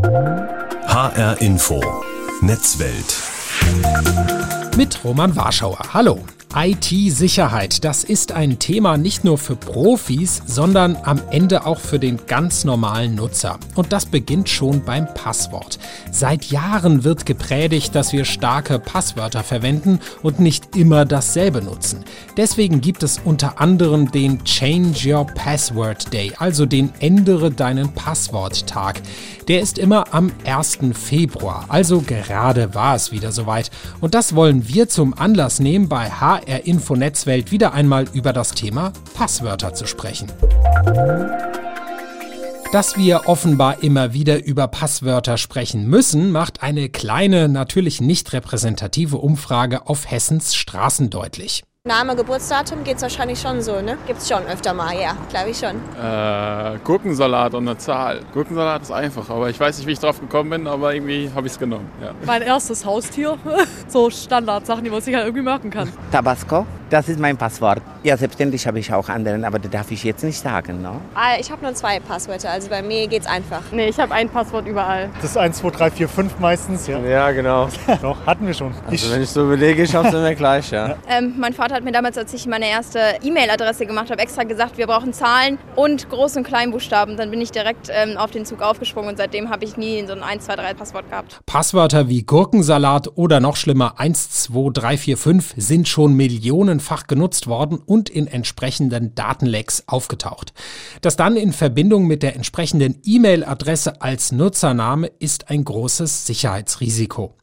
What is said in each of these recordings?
HR Info. Netzwelt. Mit Roman Warschauer. Hallo. IT-Sicherheit, das ist ein Thema nicht nur für Profis, sondern am Ende auch für den ganz normalen Nutzer. Und das beginnt schon beim Passwort. Seit Jahren wird gepredigt, dass wir starke Passwörter verwenden und nicht immer dasselbe nutzen. Deswegen gibt es unter anderem den Change Your Password Day, also den Ändere deinen Passwort-Tag. Der ist immer am 1. Februar, also gerade war es wieder soweit. Und das wollen wir zum Anlass nehmen, bei HR HR Info Netzwelt wieder einmal über das Thema Passwörter zu sprechen. Dass wir offenbar immer wieder über Passwörter sprechen müssen, macht eine kleine, natürlich nicht repräsentative Umfrage auf Hessens Straßen deutlich. Name, Geburtsdatum geht's wahrscheinlich schon so, ne? Gibt's schon öfter mal, ja, glaube ich schon. Äh, Gurkensalat und eine Zahl. Gurkensalat ist einfach, aber ich weiß nicht, wie ich drauf gekommen bin, aber irgendwie habe ich es genommen. Ja. Mein erstes Haustier. so Standardsachen, die man sich halt irgendwie merken kann. Tabasco, das ist mein Passwort. Ja, selbstverständlich habe ich auch anderen, aber das darf ich jetzt nicht sagen. No? Ah, ich habe nur zwei Passwörter, also bei mir geht's einfach. Nee, ich habe ein Passwort überall. Das ist 1, 2, 3, 4, 5 meistens, ja. Ja, genau. Doch, hatten wir schon. Also ich wenn ich so überlege, ich habe es immer gleich, ja. Ähm, mein Vater hat mir damals, als ich meine erste E-Mail-Adresse gemacht habe, extra gesagt, wir brauchen Zahlen und Groß- und Kleinbuchstaben. Dann bin ich direkt ähm, auf den Zug aufgesprungen und seitdem habe ich nie so ein 1, 2, 3 Passwort gehabt. Passwörter wie Gurkensalat oder noch schlimmer 1, 2, 3, 4, 5 sind schon millionenfach genutzt worden und in entsprechenden Datenlecks aufgetaucht. Das dann in Verbindung mit der entsprechenden E-Mail-Adresse als Nutzername ist ein großes Sicherheitsrisiko.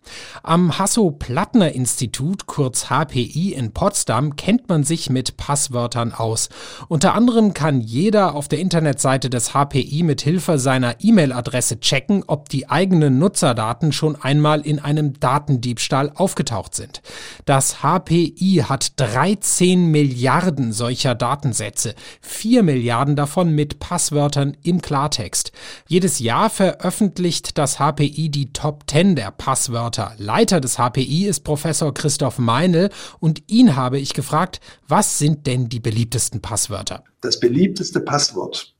Am Hasso-Plattner-Institut, kurz HPI in Potsdam, kennt man sich mit Passwörtern aus. Unter anderem kann jeder auf der Internetseite des HPI mit Hilfe seiner E-Mail-Adresse checken, ob die eigenen Nutzerdaten schon einmal in einem Datendiebstahl aufgetaucht sind. Das HPI hat 13 Milliarden solcher Datensätze, 4 Milliarden davon mit Passwörtern im Klartext. Jedes Jahr veröffentlicht das HPI die Top 10 der Passwörter. Leiter des HPI ist Professor Christoph Meinl und ihn habe ich gefragt, was sind denn die beliebtesten Passwörter? Das beliebteste Passwort,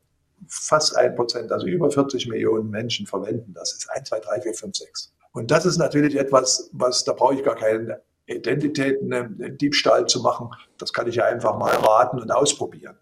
fast ein Prozent, also über 40 Millionen Menschen verwenden das, ist 1, 2, 3, 4, 5, 6. Und das ist natürlich etwas, was, da brauche ich gar keinen Identitäten, einen Diebstahl zu machen. Das kann ich ja einfach mal raten und ausprobieren.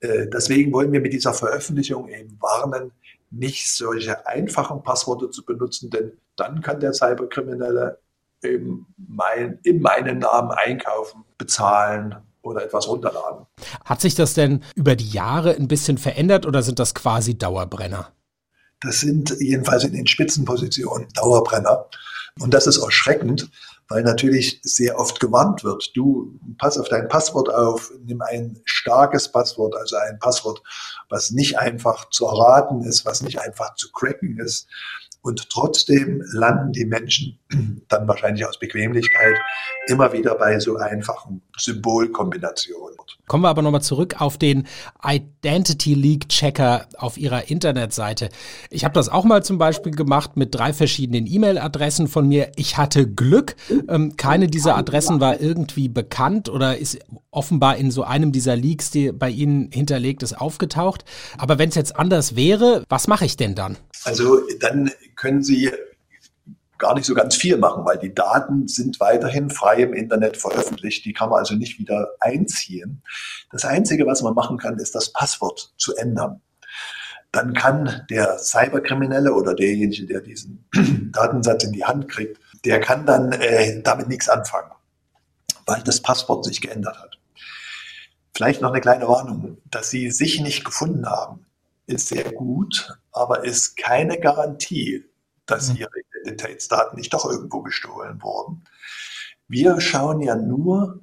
Äh, deswegen wollen wir mit dieser Veröffentlichung eben warnen, nicht solche einfachen Passworte zu benutzen, denn dann kann der Cyberkriminelle eben mein, in meinen Namen einkaufen, bezahlen oder etwas runterladen. Hat sich das denn über die Jahre ein bisschen verändert oder sind das quasi Dauerbrenner? Das sind jedenfalls in den Spitzenpositionen Dauerbrenner. Und das ist erschreckend, weil natürlich sehr oft gewarnt wird. Du pass auf dein Passwort auf, nimm ein starkes Passwort, also ein Passwort, was nicht einfach zu erraten ist, was nicht einfach zu cracken ist. Und trotzdem landen die Menschen dann wahrscheinlich aus Bequemlichkeit immer wieder bei so einfachen Symbolkombinationen. Kommen wir aber nochmal zurück auf den Identity Leak Checker auf Ihrer Internetseite. Ich habe das auch mal zum Beispiel gemacht mit drei verschiedenen E-Mail-Adressen von mir. Ich hatte Glück. Ähm, keine dieser Adressen war irgendwie bekannt oder ist offenbar in so einem dieser Leaks, die bei Ihnen hinterlegt ist, aufgetaucht. Aber wenn es jetzt anders wäre, was mache ich denn dann? Also dann können Sie gar nicht so ganz viel machen, weil die Daten sind weiterhin frei im Internet veröffentlicht. Die kann man also nicht wieder einziehen. Das Einzige, was man machen kann, ist das Passwort zu ändern. Dann kann der Cyberkriminelle oder derjenige, der diesen Datensatz in die Hand kriegt, der kann dann äh, damit nichts anfangen, weil das Passwort sich geändert hat. Vielleicht noch eine kleine Warnung, dass Sie sich nicht gefunden haben, ist sehr gut, aber ist keine Garantie, dass mhm. ihre Identitätsdaten nicht doch irgendwo gestohlen wurden. Wir schauen ja nur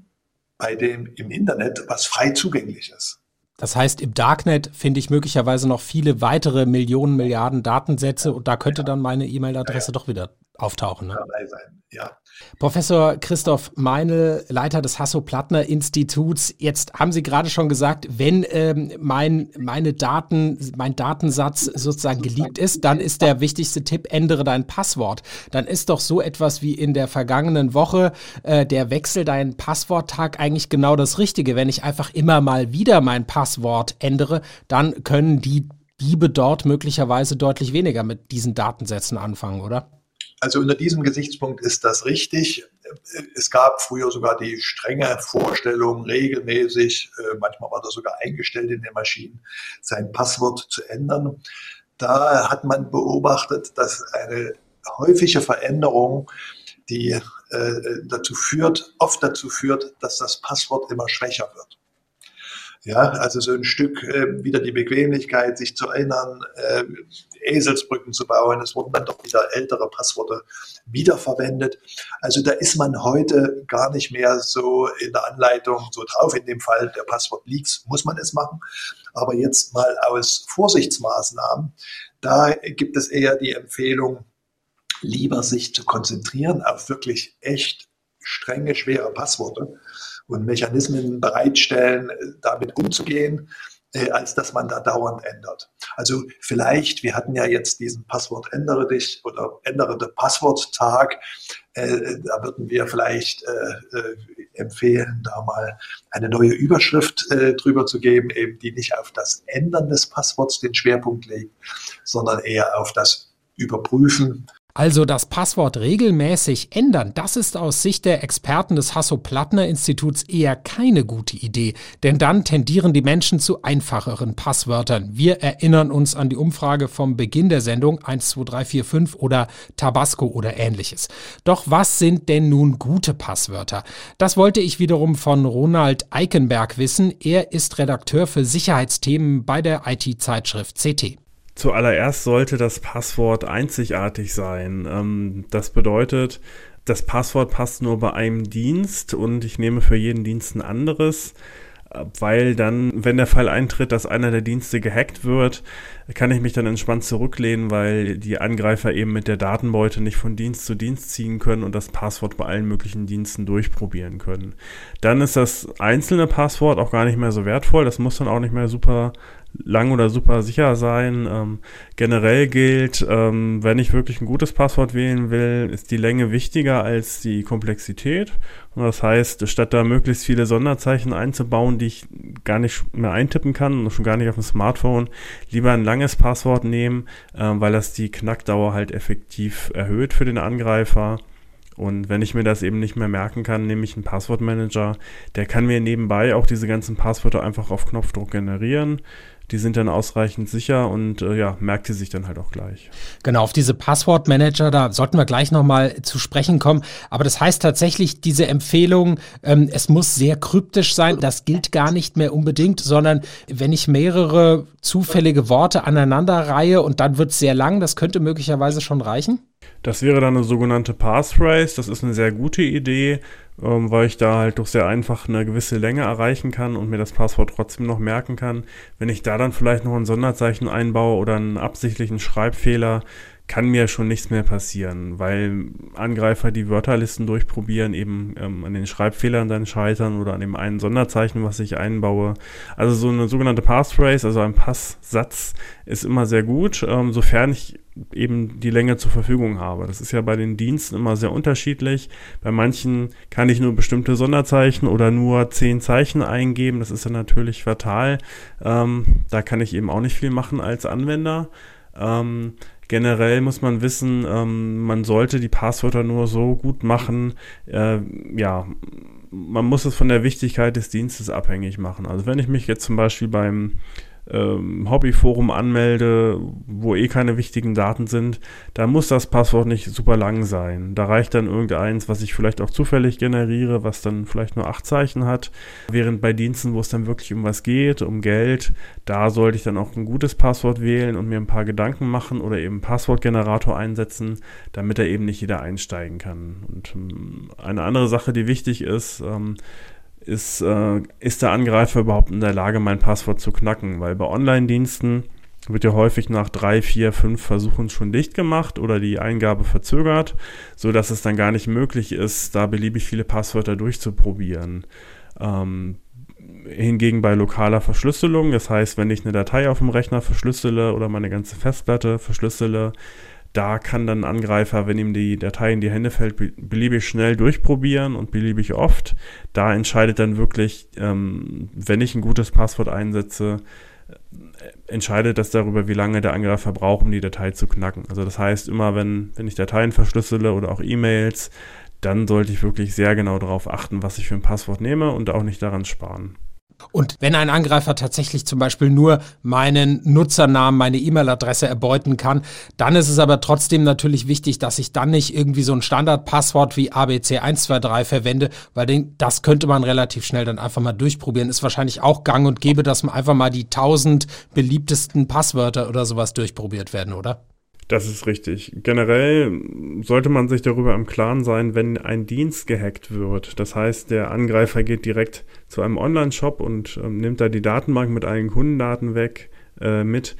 bei dem im Internet, was frei zugänglich ist. Das heißt, im Darknet finde ich möglicherweise noch viele weitere Millionen, Milliarden Datensätze und da könnte dann meine E-Mail-Adresse ja, ja. doch wieder auftauchen. Ne? Ja. Professor Christoph Meinl, Leiter des Hasso-Plattner-Instituts. Jetzt haben Sie gerade schon gesagt, wenn ähm, mein, meine Daten, mein Datensatz sozusagen geleakt ist, dann ist der wichtigste Tipp, ändere dein Passwort. Dann ist doch so etwas wie in der vergangenen Woche äh, der Wechsel dein Passworttag eigentlich genau das Richtige. Wenn ich einfach immer mal wieder mein Passwort ändere, dann können die Diebe dort möglicherweise deutlich weniger mit diesen Datensätzen anfangen, oder? Also unter diesem Gesichtspunkt ist das richtig. Es gab früher sogar die strenge Vorstellung, regelmäßig, äh, manchmal war das sogar eingestellt in den Maschinen, sein Passwort zu ändern. Da hat man beobachtet, dass eine häufige Veränderung, die äh, dazu führt, oft dazu führt, dass das Passwort immer schwächer wird. Ja, also so ein Stück äh, wieder die Bequemlichkeit, sich zu erinnern, äh, Eselsbrücken zu bauen. Es wurden dann doch wieder ältere Passworte wiederverwendet. Also da ist man heute gar nicht mehr so in der Anleitung so drauf. In dem Fall der Passwort Leaks muss man es machen. Aber jetzt mal aus Vorsichtsmaßnahmen, da gibt es eher die Empfehlung, lieber sich zu konzentrieren auf wirklich echt strenge, schwere Passworte und Mechanismen bereitstellen, damit umzugehen, äh, als dass man da dauernd ändert. Also vielleicht, wir hatten ja jetzt diesen Passwort ändere dich oder ändere Passworttag, äh, da würden wir vielleicht äh, äh, empfehlen, da mal eine neue Überschrift äh, drüber zu geben, eben die nicht auf das Ändern des Passworts den Schwerpunkt legt, sondern eher auf das Überprüfen also das Passwort regelmäßig ändern, das ist aus Sicht der Experten des Hasso-Plattner-Instituts eher keine gute Idee, denn dann tendieren die Menschen zu einfacheren Passwörtern. Wir erinnern uns an die Umfrage vom Beginn der Sendung 12345 oder Tabasco oder ähnliches. Doch was sind denn nun gute Passwörter? Das wollte ich wiederum von Ronald Eikenberg wissen. Er ist Redakteur für Sicherheitsthemen bei der IT-Zeitschrift CT. Zuallererst sollte das Passwort einzigartig sein. Ähm, das bedeutet, das Passwort passt nur bei einem Dienst und ich nehme für jeden Dienst ein anderes weil dann, wenn der Fall eintritt, dass einer der Dienste gehackt wird, kann ich mich dann entspannt zurücklehnen, weil die Angreifer eben mit der Datenbeute nicht von Dienst zu Dienst ziehen können und das Passwort bei allen möglichen Diensten durchprobieren können. Dann ist das einzelne Passwort auch gar nicht mehr so wertvoll, das muss dann auch nicht mehr super lang oder super sicher sein. Ähm, generell gilt, ähm, wenn ich wirklich ein gutes Passwort wählen will, ist die Länge wichtiger als die Komplexität. Und das heißt, statt da möglichst viele Sonderzeichen einzubauen, die ich gar nicht mehr eintippen kann und schon gar nicht auf dem Smartphone, lieber ein langes Passwort nehmen, äh, weil das die Knackdauer halt effektiv erhöht für den Angreifer. Und wenn ich mir das eben nicht mehr merken kann, nehme ich einen Passwortmanager. Der kann mir nebenbei auch diese ganzen Passwörter einfach auf Knopfdruck generieren die sind dann ausreichend sicher und äh, ja, merkt sie sich dann halt auch gleich. Genau, auf diese Passwortmanager, da sollten wir gleich nochmal zu sprechen kommen. Aber das heißt tatsächlich, diese Empfehlung, ähm, es muss sehr kryptisch sein, das gilt gar nicht mehr unbedingt, sondern wenn ich mehrere zufällige Worte aneinander reihe und dann wird es sehr lang, das könnte möglicherweise schon reichen? Das wäre dann eine sogenannte Passphrase. Das ist eine sehr gute Idee, ähm, weil ich da halt doch sehr einfach eine gewisse Länge erreichen kann und mir das Passwort trotzdem noch merken kann. Wenn ich da dann vielleicht noch ein Sonderzeichen einbaue oder einen absichtlichen Schreibfehler, kann mir schon nichts mehr passieren, weil Angreifer die Wörterlisten durchprobieren, eben ähm, an den Schreibfehlern dann scheitern oder an dem einen Sonderzeichen, was ich einbaue. Also so eine sogenannte Passphrase, also ein Passsatz, ist immer sehr gut, ähm, sofern ich eben die Länge zur Verfügung habe. Das ist ja bei den Diensten immer sehr unterschiedlich. Bei manchen kann ich nur bestimmte Sonderzeichen oder nur zehn Zeichen eingeben. Das ist dann natürlich fatal. Ähm, da kann ich eben auch nicht viel machen als Anwender. Ähm, generell muss man wissen, ähm, man sollte die Passwörter nur so gut machen, äh, ja, man muss es von der Wichtigkeit des Dienstes abhängig machen. Also wenn ich mich jetzt zum Beispiel beim ähm, Hobbyforum anmelde, wo eh keine wichtigen Daten sind, da muss das Passwort nicht super lang sein. Da reicht dann irgendeins, was ich vielleicht auch zufällig generiere, was dann vielleicht nur acht Zeichen hat. Während bei Diensten, wo es dann wirklich um was geht, um Geld, da sollte ich dann auch ein gutes Passwort wählen und mir ein paar Gedanken machen oder eben Passwortgenerator einsetzen, damit er eben nicht jeder einsteigen kann. Und ähm, eine andere Sache, die wichtig ist, ähm, ist, äh, ist der Angreifer überhaupt in der Lage, mein Passwort zu knacken? Weil bei Online-Diensten wird ja häufig nach drei, vier, fünf Versuchen schon dicht gemacht oder die Eingabe verzögert, so dass es dann gar nicht möglich ist, da beliebig viele Passwörter durchzuprobieren. Ähm, hingegen bei lokaler Verschlüsselung, das heißt, wenn ich eine Datei auf dem Rechner verschlüssele oder meine ganze Festplatte verschlüssele, da kann dann ein Angreifer, wenn ihm die Datei in die Hände fällt, beliebig schnell durchprobieren und beliebig oft. Da entscheidet dann wirklich, ähm, wenn ich ein gutes Passwort einsetze, entscheidet das darüber, wie lange der Angreifer braucht, um die Datei zu knacken. Also das heißt, immer wenn, wenn ich Dateien verschlüssele oder auch E-Mails, dann sollte ich wirklich sehr genau darauf achten, was ich für ein Passwort nehme und auch nicht daran sparen. Und wenn ein Angreifer tatsächlich zum Beispiel nur meinen Nutzernamen, meine E-Mail-Adresse erbeuten kann, dann ist es aber trotzdem natürlich wichtig, dass ich dann nicht irgendwie so ein Standardpasswort wie ABC123 verwende, weil den, das könnte man relativ schnell dann einfach mal durchprobieren. Ist wahrscheinlich auch gang und gäbe, dass man einfach mal die 1000 beliebtesten Passwörter oder sowas durchprobiert werden, oder? Das ist richtig. Generell sollte man sich darüber im Klaren sein, wenn ein Dienst gehackt wird. Das heißt, der Angreifer geht direkt zu einem Online-Shop und ähm, nimmt da die Datenbank mit allen Kundendaten weg äh, mit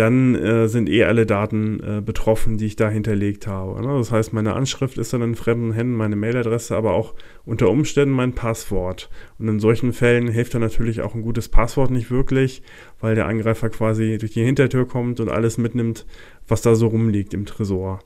dann äh, sind eh alle Daten äh, betroffen, die ich da hinterlegt habe. Ne? Das heißt, meine Anschrift ist dann in fremden Händen, meine Mailadresse, aber auch unter Umständen mein Passwort. Und in solchen Fällen hilft dann natürlich auch ein gutes Passwort nicht wirklich, weil der Angreifer quasi durch die Hintertür kommt und alles mitnimmt, was da so rumliegt im Tresor.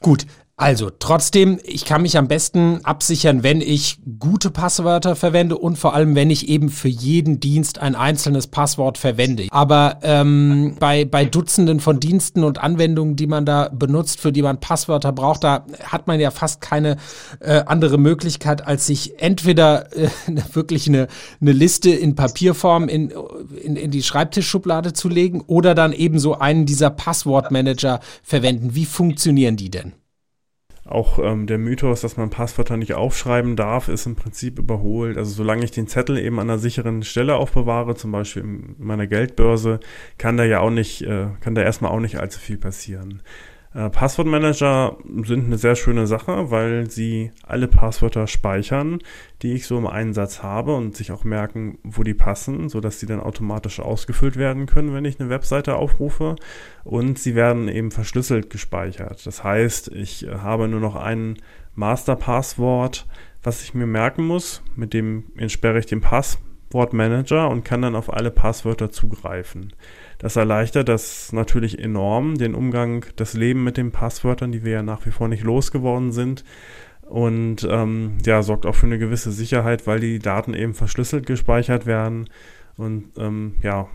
Gut, also trotzdem, ich kann mich am besten absichern, wenn ich gute Passwörter verwende und vor allem, wenn ich eben für jeden Dienst ein einzelnes Passwort verwende. Aber ähm, bei, bei Dutzenden von Diensten und Anwendungen, die man da benutzt, für die man Passwörter braucht, da hat man ja fast keine äh, andere Möglichkeit, als sich entweder äh, wirklich eine, eine Liste in Papierform in, in, in die Schreibtischschublade zu legen oder dann eben so einen dieser Passwortmanager verwenden. Wie funktionieren die denn? Auch ähm, der Mythos, dass man Passwörter nicht aufschreiben darf, ist im Prinzip überholt. Also solange ich den Zettel eben an einer sicheren Stelle aufbewahre, zum Beispiel in meiner Geldbörse, kann da ja auch nicht, äh, kann da erstmal auch nicht allzu viel passieren. Äh, Passwortmanager sind eine sehr schöne Sache, weil sie alle Passwörter speichern, die ich so im Einsatz habe und sich auch merken, wo die passen, sodass sie dann automatisch ausgefüllt werden können, wenn ich eine Webseite aufrufe. Und sie werden eben verschlüsselt gespeichert. Das heißt, ich habe nur noch ein Masterpasswort, was ich mir merken muss. Mit dem entsperre ich den Passwortmanager und kann dann auf alle Passwörter zugreifen. Das erleichtert das natürlich enorm, den Umgang, das Leben mit den Passwörtern, die wir ja nach wie vor nicht losgeworden sind. Und ähm, ja, sorgt auch für eine gewisse Sicherheit, weil die Daten eben verschlüsselt gespeichert werden. Und ähm, ja,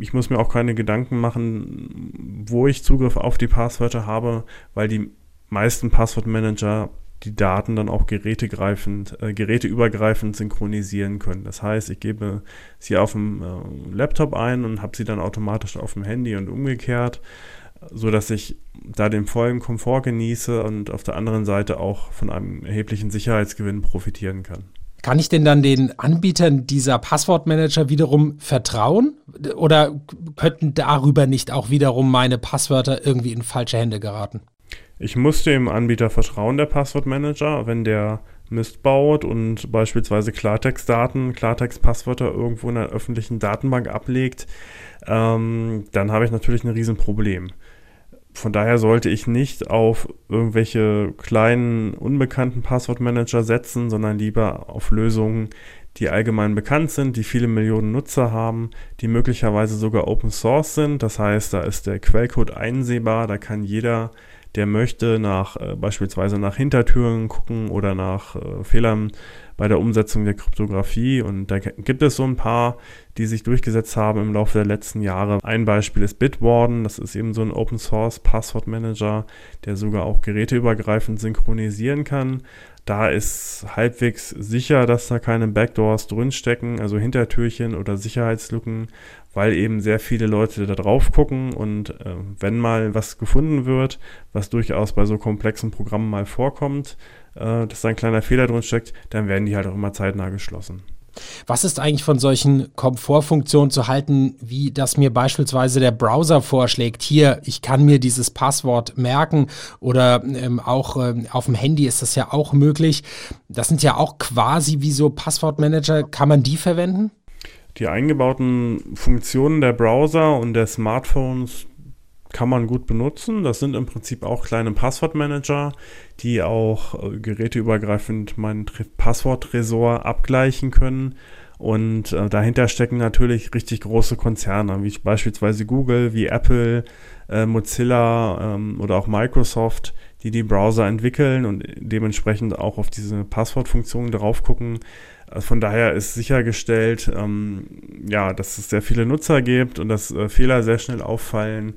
ich muss mir auch keine Gedanken machen, wo ich Zugriff auf die Passwörter habe, weil die meisten Passwortmanager die Daten dann auch gerätegreifend, äh, geräteübergreifend synchronisieren können. Das heißt, ich gebe sie auf dem äh, Laptop ein und habe sie dann automatisch auf dem Handy und umgekehrt, so dass ich da den vollen Komfort genieße und auf der anderen Seite auch von einem erheblichen Sicherheitsgewinn profitieren kann. Kann ich denn dann den Anbietern dieser Passwortmanager wiederum vertrauen? Oder könnten darüber nicht auch wiederum meine Passwörter irgendwie in falsche Hände geraten? Ich muss dem Anbieter vertrauen, der Passwortmanager, wenn der Mist baut und beispielsweise Klartextdaten, Klartextpasswörter irgendwo in einer öffentlichen Datenbank ablegt, ähm, dann habe ich natürlich ein Riesenproblem. Von daher sollte ich nicht auf irgendwelche kleinen, unbekannten Passwortmanager setzen, sondern lieber auf Lösungen, die allgemein bekannt sind, die viele Millionen Nutzer haben, die möglicherweise sogar Open Source sind. Das heißt, da ist der Quellcode einsehbar, da kann jeder der möchte nach äh, beispielsweise nach Hintertüren gucken oder nach äh, Fehlern bei der Umsetzung der Kryptographie. Und da gibt es so ein paar, die sich durchgesetzt haben im Laufe der letzten Jahre. Ein Beispiel ist Bitwarden, das ist eben so ein Open Source Passwortmanager, der sogar auch geräteübergreifend synchronisieren kann. Da ist halbwegs sicher, dass da keine Backdoors drinstecken, also Hintertürchen oder Sicherheitslücken, weil eben sehr viele Leute da drauf gucken und äh, wenn mal was gefunden wird, was durchaus bei so komplexen Programmen mal vorkommt, äh, dass da ein kleiner Fehler drin steckt, dann werden die halt auch immer zeitnah geschlossen. Was ist eigentlich von solchen Komfortfunktionen zu halten, wie das mir beispielsweise der Browser vorschlägt? Hier, ich kann mir dieses Passwort merken oder ähm, auch ähm, auf dem Handy ist das ja auch möglich. Das sind ja auch quasi wie so Passwortmanager. Kann man die verwenden? Die eingebauten Funktionen der Browser und der Smartphones kann man gut benutzen. Das sind im Prinzip auch kleine Passwortmanager, die auch äh, geräteübergreifend meinen Passworttresor abgleichen können. Und äh, dahinter stecken natürlich richtig große Konzerne, wie beispielsweise Google, wie Apple, äh, Mozilla ähm, oder auch Microsoft, die die Browser entwickeln und dementsprechend auch auf diese Passwortfunktionen drauf gucken. Also von daher ist sichergestellt, ähm, ja, dass es sehr viele Nutzer gibt und dass äh, Fehler sehr schnell auffallen.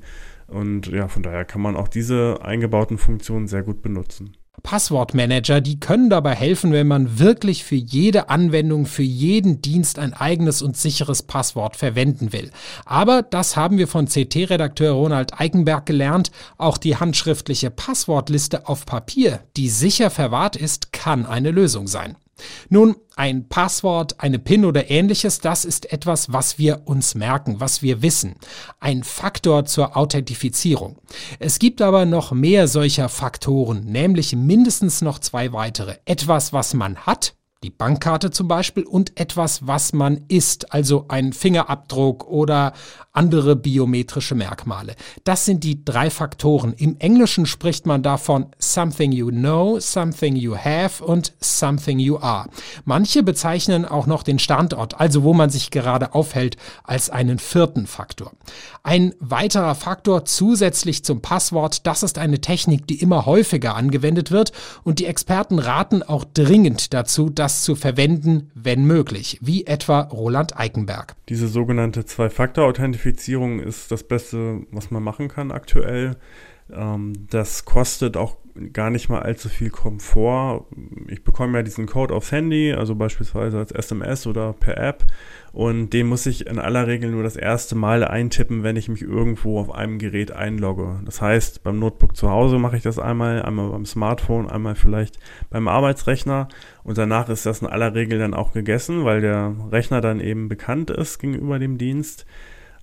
Und ja, von daher kann man auch diese eingebauten Funktionen sehr gut benutzen. Passwortmanager, die können dabei helfen, wenn man wirklich für jede Anwendung, für jeden Dienst ein eigenes und sicheres Passwort verwenden will. Aber das haben wir von CT-Redakteur Ronald Eikenberg gelernt. Auch die handschriftliche Passwortliste auf Papier, die sicher verwahrt ist, kann eine Lösung sein. Nun, ein Passwort, eine PIN oder ähnliches, das ist etwas, was wir uns merken, was wir wissen. Ein Faktor zur Authentifizierung. Es gibt aber noch mehr solcher Faktoren, nämlich mindestens noch zwei weitere. Etwas, was man hat, die Bankkarte zum Beispiel, und etwas, was man ist, also ein Fingerabdruck oder andere biometrische Merkmale. Das sind die drei Faktoren. Im Englischen spricht man davon something you know, something you have und something you are. Manche bezeichnen auch noch den Standort, also wo man sich gerade aufhält, als einen vierten Faktor. Ein weiterer Faktor zusätzlich zum Passwort, das ist eine Technik, die immer häufiger angewendet wird und die Experten raten auch dringend dazu, das zu verwenden, wenn möglich, wie etwa Roland Eikenberg. Diese sogenannte Zwei-Faktor-Authentifizierung Zertifizierung ist das Beste, was man machen kann aktuell. Ähm, das kostet auch gar nicht mal allzu viel Komfort. Ich bekomme ja diesen Code aufs Handy, also beispielsweise als SMS oder per App. Und den muss ich in aller Regel nur das erste Mal eintippen, wenn ich mich irgendwo auf einem Gerät einlogge. Das heißt, beim Notebook zu Hause mache ich das einmal, einmal beim Smartphone, einmal vielleicht beim Arbeitsrechner. Und danach ist das in aller Regel dann auch gegessen, weil der Rechner dann eben bekannt ist gegenüber dem Dienst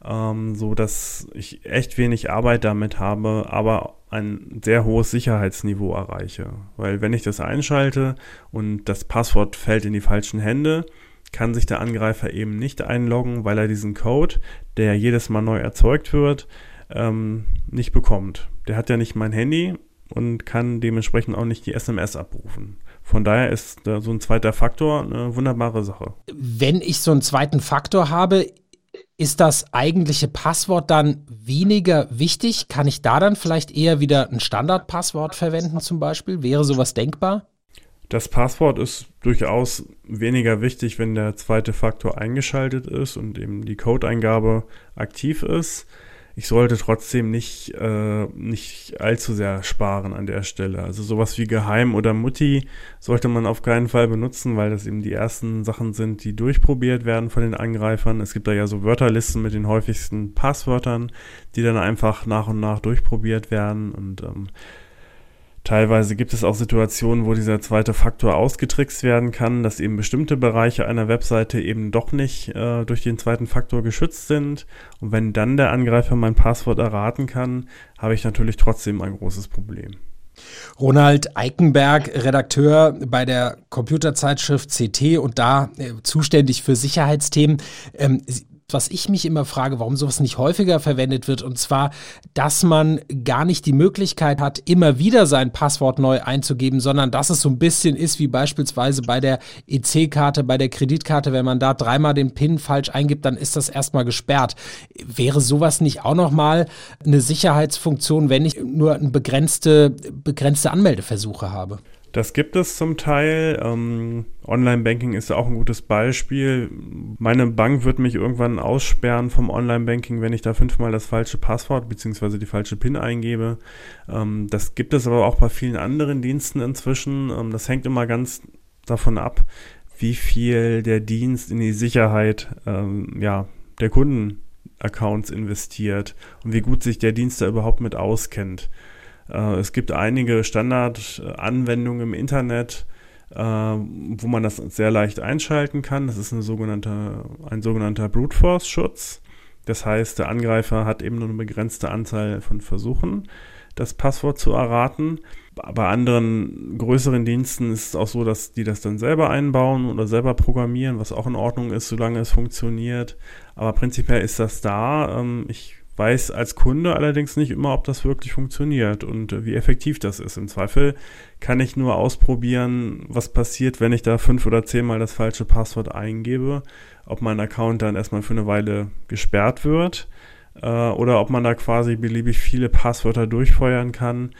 ähm, so dass ich echt wenig Arbeit damit habe, aber ein sehr hohes Sicherheitsniveau erreiche. Weil wenn ich das einschalte und das Passwort fällt in die falschen Hände, kann sich der Angreifer eben nicht einloggen, weil er diesen Code, der jedes Mal neu erzeugt wird, ähm, nicht bekommt. Der hat ja nicht mein Handy und kann dementsprechend auch nicht die SMS abrufen. Von daher ist äh, so ein zweiter Faktor eine wunderbare Sache. Wenn ich so einen zweiten Faktor habe, ist das eigentliche Passwort dann weniger wichtig? Kann ich da dann vielleicht eher wieder ein Standardpasswort verwenden zum Beispiel? Wäre sowas denkbar? Das Passwort ist durchaus weniger wichtig, wenn der zweite Faktor eingeschaltet ist und eben die Codeingabe aktiv ist ich sollte trotzdem nicht, äh, nicht allzu sehr sparen an der Stelle. Also sowas wie Geheim oder Mutti sollte man auf keinen Fall benutzen, weil das eben die ersten Sachen sind, die durchprobiert werden von den Angreifern. Es gibt da ja so Wörterlisten mit den häufigsten Passwörtern, die dann einfach nach und nach durchprobiert werden und ähm, Teilweise gibt es auch Situationen, wo dieser zweite Faktor ausgetrickst werden kann, dass eben bestimmte Bereiche einer Webseite eben doch nicht äh, durch den zweiten Faktor geschützt sind. Und wenn dann der Angreifer mein Passwort erraten kann, habe ich natürlich trotzdem ein großes Problem. Ronald Eikenberg, Redakteur bei der Computerzeitschrift CT und da äh, zuständig für Sicherheitsthemen. Ähm, was ich mich immer frage, warum sowas nicht häufiger verwendet wird, und zwar, dass man gar nicht die Möglichkeit hat, immer wieder sein Passwort neu einzugeben, sondern dass es so ein bisschen ist wie beispielsweise bei der EC-Karte, bei der Kreditkarte, wenn man da dreimal den PIN falsch eingibt, dann ist das erstmal gesperrt. Wäre sowas nicht auch nochmal eine Sicherheitsfunktion, wenn ich nur begrenzte, begrenzte Anmeldeversuche habe? Das gibt es zum Teil. Ähm, Online-Banking ist auch ein gutes Beispiel. Meine Bank wird mich irgendwann aussperren vom Online-Banking, wenn ich da fünfmal das falsche Passwort bzw. die falsche PIN eingebe. Ähm, das gibt es aber auch bei vielen anderen Diensten inzwischen. Ähm, das hängt immer ganz davon ab, wie viel der Dienst in die Sicherheit ähm, ja, der Kundenaccounts investiert und wie gut sich der Dienst da überhaupt mit auskennt. Äh, es gibt einige Standardanwendungen im Internet, äh, wo man das sehr leicht einschalten kann. Das ist eine sogenannte, ein sogenannter Brute Force Schutz. Das heißt, der Angreifer hat eben nur eine begrenzte Anzahl von Versuchen, das Passwort zu erraten. Bei anderen größeren Diensten ist es auch so, dass die das dann selber einbauen oder selber programmieren, was auch in Ordnung ist, solange es funktioniert. Aber prinzipiell ist das da. Ähm, ich weiß als Kunde allerdings nicht immer, ob das wirklich funktioniert und äh, wie effektiv das ist. Im Zweifel kann ich nur ausprobieren, was passiert, wenn ich da fünf oder zehnmal das falsche Passwort eingebe, ob mein Account dann erstmal für eine Weile gesperrt wird äh, oder ob man da quasi beliebig viele Passwörter durchfeuern kann.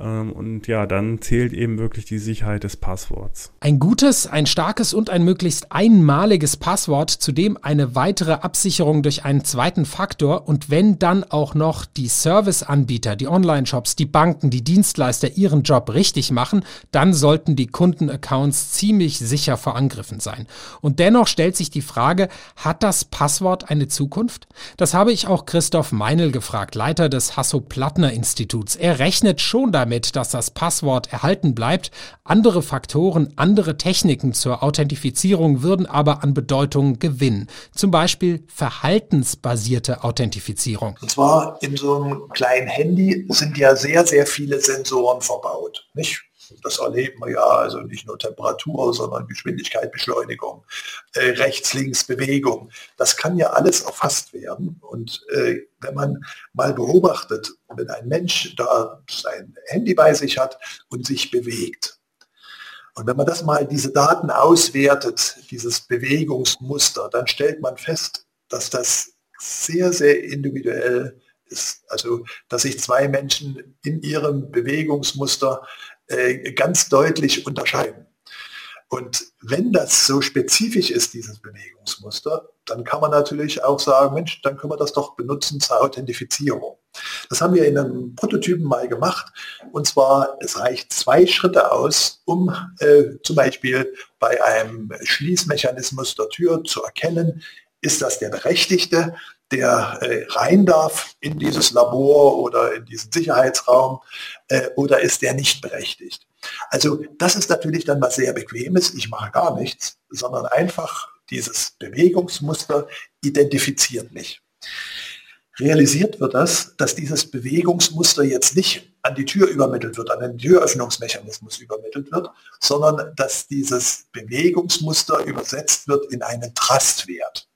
Ähm, und ja, dann zählt eben wirklich die Sicherheit des Passworts. Ein gutes, ein starkes und ein möglichst einmaliges Passwort, zudem eine weitere Absicherung durch einen zweiten Faktor und wenn dann auch noch die Serviceanbieter, die Online-Shops, die Banken, die Dienstleister ihren Job richtig machen, dann sollten die Kundenaccounts ziemlich sicher vor Angriffen sein. Und dennoch stellt sich die Frage, hat das Passwort eine Zukunft? Das habe ich auch Christoph Meinl gefragt, Leiter des Hasso-Plattner-Instituts. Er rechnet schon damit, damit, dass das Passwort erhalten bleibt. Andere Faktoren, andere Techniken zur Authentifizierung würden aber an Bedeutung gewinnen. Zum Beispiel verhaltensbasierte Authentifizierung. Und zwar in so einem kleinen Handy sind ja sehr, sehr viele Sensoren verbaut. Nicht? Das erleben wir ja, also nicht nur Temperatur, sondern Geschwindigkeit, Beschleunigung, äh, rechts, links, Bewegung. Das kann ja alles erfasst werden. Und äh, wenn man mal beobachtet, wenn ein Mensch da sein Handy bei sich hat und sich bewegt, und wenn man das mal, diese Daten auswertet, dieses Bewegungsmuster, dann stellt man fest, dass das sehr, sehr individuell ist. Also, dass sich zwei Menschen in ihrem Bewegungsmuster äh, ganz deutlich unterscheiden. Und wenn das so spezifisch ist, dieses Bewegungsmuster, dann kann man natürlich auch sagen, Mensch, dann können wir das doch benutzen zur Authentifizierung. Das haben wir in einem Prototypen mal gemacht. Und zwar, es reicht zwei Schritte aus, um äh, zum Beispiel bei einem Schließmechanismus der Tür zu erkennen, ist das der Berechtigte, der äh, rein darf in dieses Labor oder in diesen Sicherheitsraum äh, oder ist der nicht berechtigt. Also das ist natürlich dann was sehr Bequemes. Ich mache gar nichts, sondern einfach dieses Bewegungsmuster identifiziert mich. Realisiert wird das, dass dieses Bewegungsmuster jetzt nicht an die Tür übermittelt wird, an den Türöffnungsmechanismus übermittelt wird, sondern dass dieses Bewegungsmuster übersetzt wird in einen Trustwert.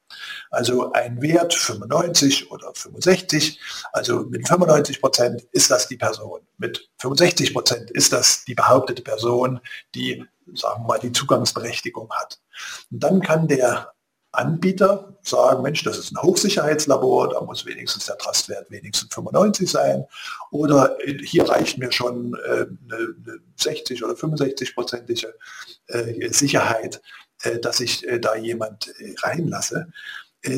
Also ein Wert 95 oder 65, also mit 95 Prozent ist das die Person. Mit 65 Prozent ist das die behauptete Person, die, sagen wir mal, die Zugangsberechtigung hat. Und dann kann der Anbieter sagen, Mensch, das ist ein Hochsicherheitslabor, da muss wenigstens der Trustwert wenigstens 95 sein. Oder hier reicht mir schon äh, eine 60 oder 65-prozentige äh, Sicherheit, äh, dass ich äh, da jemand äh, reinlasse.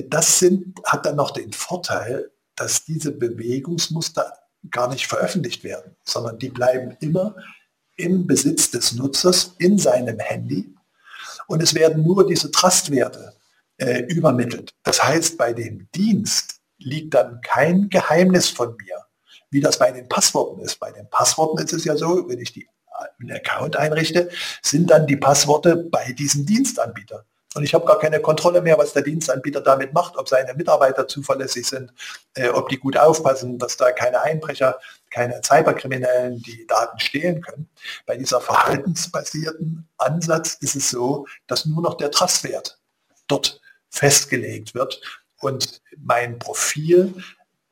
Das sind, hat dann noch den Vorteil, dass diese Bewegungsmuster gar nicht veröffentlicht werden, sondern die bleiben immer im Besitz des Nutzers in seinem Handy und es werden nur diese Trustwerte äh, übermittelt. Das heißt, bei dem Dienst liegt dann kein Geheimnis von mir, wie das bei den Passworten ist. Bei den Passworten ist es ja so, wenn ich die einen Account einrichte, sind dann die Passworte bei diesem Dienstanbieter. Und ich habe gar keine Kontrolle mehr, was der Dienstanbieter damit macht, ob seine Mitarbeiter zuverlässig sind, äh, ob die gut aufpassen, dass da keine Einbrecher, keine Cyberkriminellen die Daten stehlen können. Bei dieser verhaltensbasierten Ansatz ist es so, dass nur noch der Trustwert dort festgelegt wird und mein Profil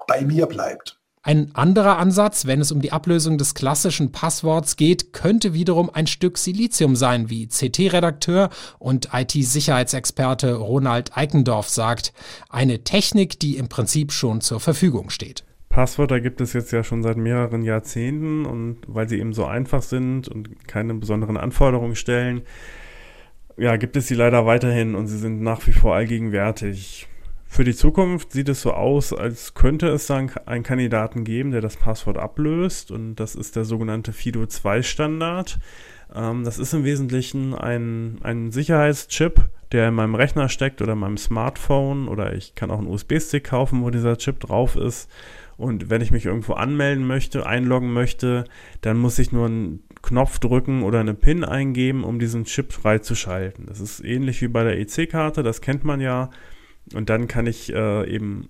bei mir bleibt. Ein anderer Ansatz, wenn es um die Ablösung des klassischen Passworts geht, könnte wiederum ein Stück Silizium sein, wie CT-Redakteur und IT-Sicherheitsexperte Ronald Eikendorf sagt. Eine Technik, die im Prinzip schon zur Verfügung steht. Passwörter gibt es jetzt ja schon seit mehreren Jahrzehnten und weil sie eben so einfach sind und keine besonderen Anforderungen stellen, ja, gibt es sie leider weiterhin und sie sind nach wie vor allgegenwärtig. Für die Zukunft sieht es so aus, als könnte es dann einen Kandidaten geben, der das Passwort ablöst. Und das ist der sogenannte FIDO2-Standard. Ähm, das ist im Wesentlichen ein, ein Sicherheitschip, der in meinem Rechner steckt oder in meinem Smartphone. Oder ich kann auch einen USB-Stick kaufen, wo dieser Chip drauf ist. Und wenn ich mich irgendwo anmelden möchte, einloggen möchte, dann muss ich nur einen Knopf drücken oder eine PIN eingeben, um diesen Chip freizuschalten. Das ist ähnlich wie bei der EC-Karte, das kennt man ja. Und dann kann ich äh, eben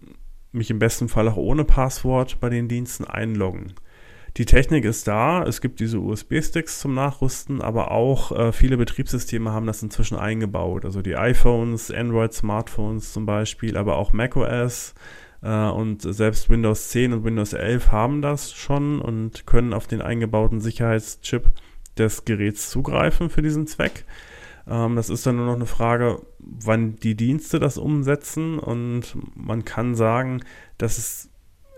mich im besten Fall auch ohne Passwort bei den Diensten einloggen. Die Technik ist da, es gibt diese USB-Sticks zum Nachrüsten, aber auch äh, viele Betriebssysteme haben das inzwischen eingebaut. Also die iPhones, Android-Smartphones zum Beispiel, aber auch macOS äh, und selbst Windows 10 und Windows 11 haben das schon und können auf den eingebauten Sicherheitschip des Geräts zugreifen für diesen Zweck. Ähm, das ist dann nur noch eine Frage, wann die Dienste das umsetzen und man kann sagen, dass es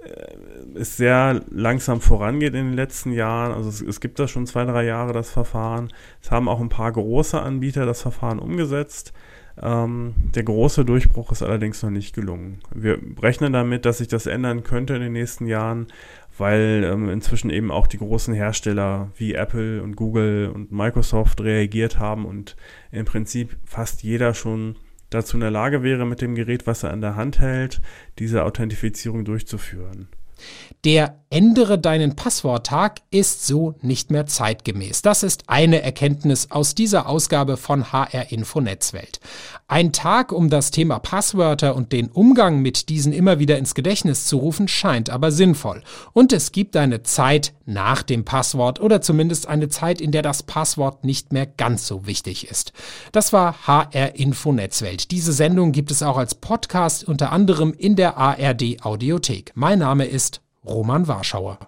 äh, es sehr langsam vorangeht in den letzten Jahren. Also es, es, gibt da schon zwei, drei Jahre das Verfahren. Es haben auch ein paar große Anbieter das Verfahren umgesetzt. Ähm, der große Durchbruch ist allerdings noch nicht gelungen. Wir rechnen damit, dass sich das ändern könnte in den nächsten Jahren, weil ähm, inzwischen eben auch die großen Hersteller wie Apple und Google und Microsoft reagiert haben und im Prinzip fast jeder schon dazu in der Lage wäre, mit dem Gerät, was er an der Hand hält, diese Authentifizierung durchzuführen. Der Ändere deinen Passworttag ist so nicht mehr zeitgemäß. Das ist eine Erkenntnis aus dieser Ausgabe von HR Info Netzwelt. Ein Tag, um das Thema Passwörter und den Umgang mit diesen immer wieder ins Gedächtnis zu rufen, scheint aber sinnvoll. Und es gibt eine Zeit nach dem Passwort oder zumindest eine Zeit, in der das Passwort nicht mehr ganz so wichtig ist. Das war HR Info Netzwelt. Diese Sendung gibt es auch als Podcast unter anderem in der ARD Audiothek. Mein Name ist Roman Warschauer.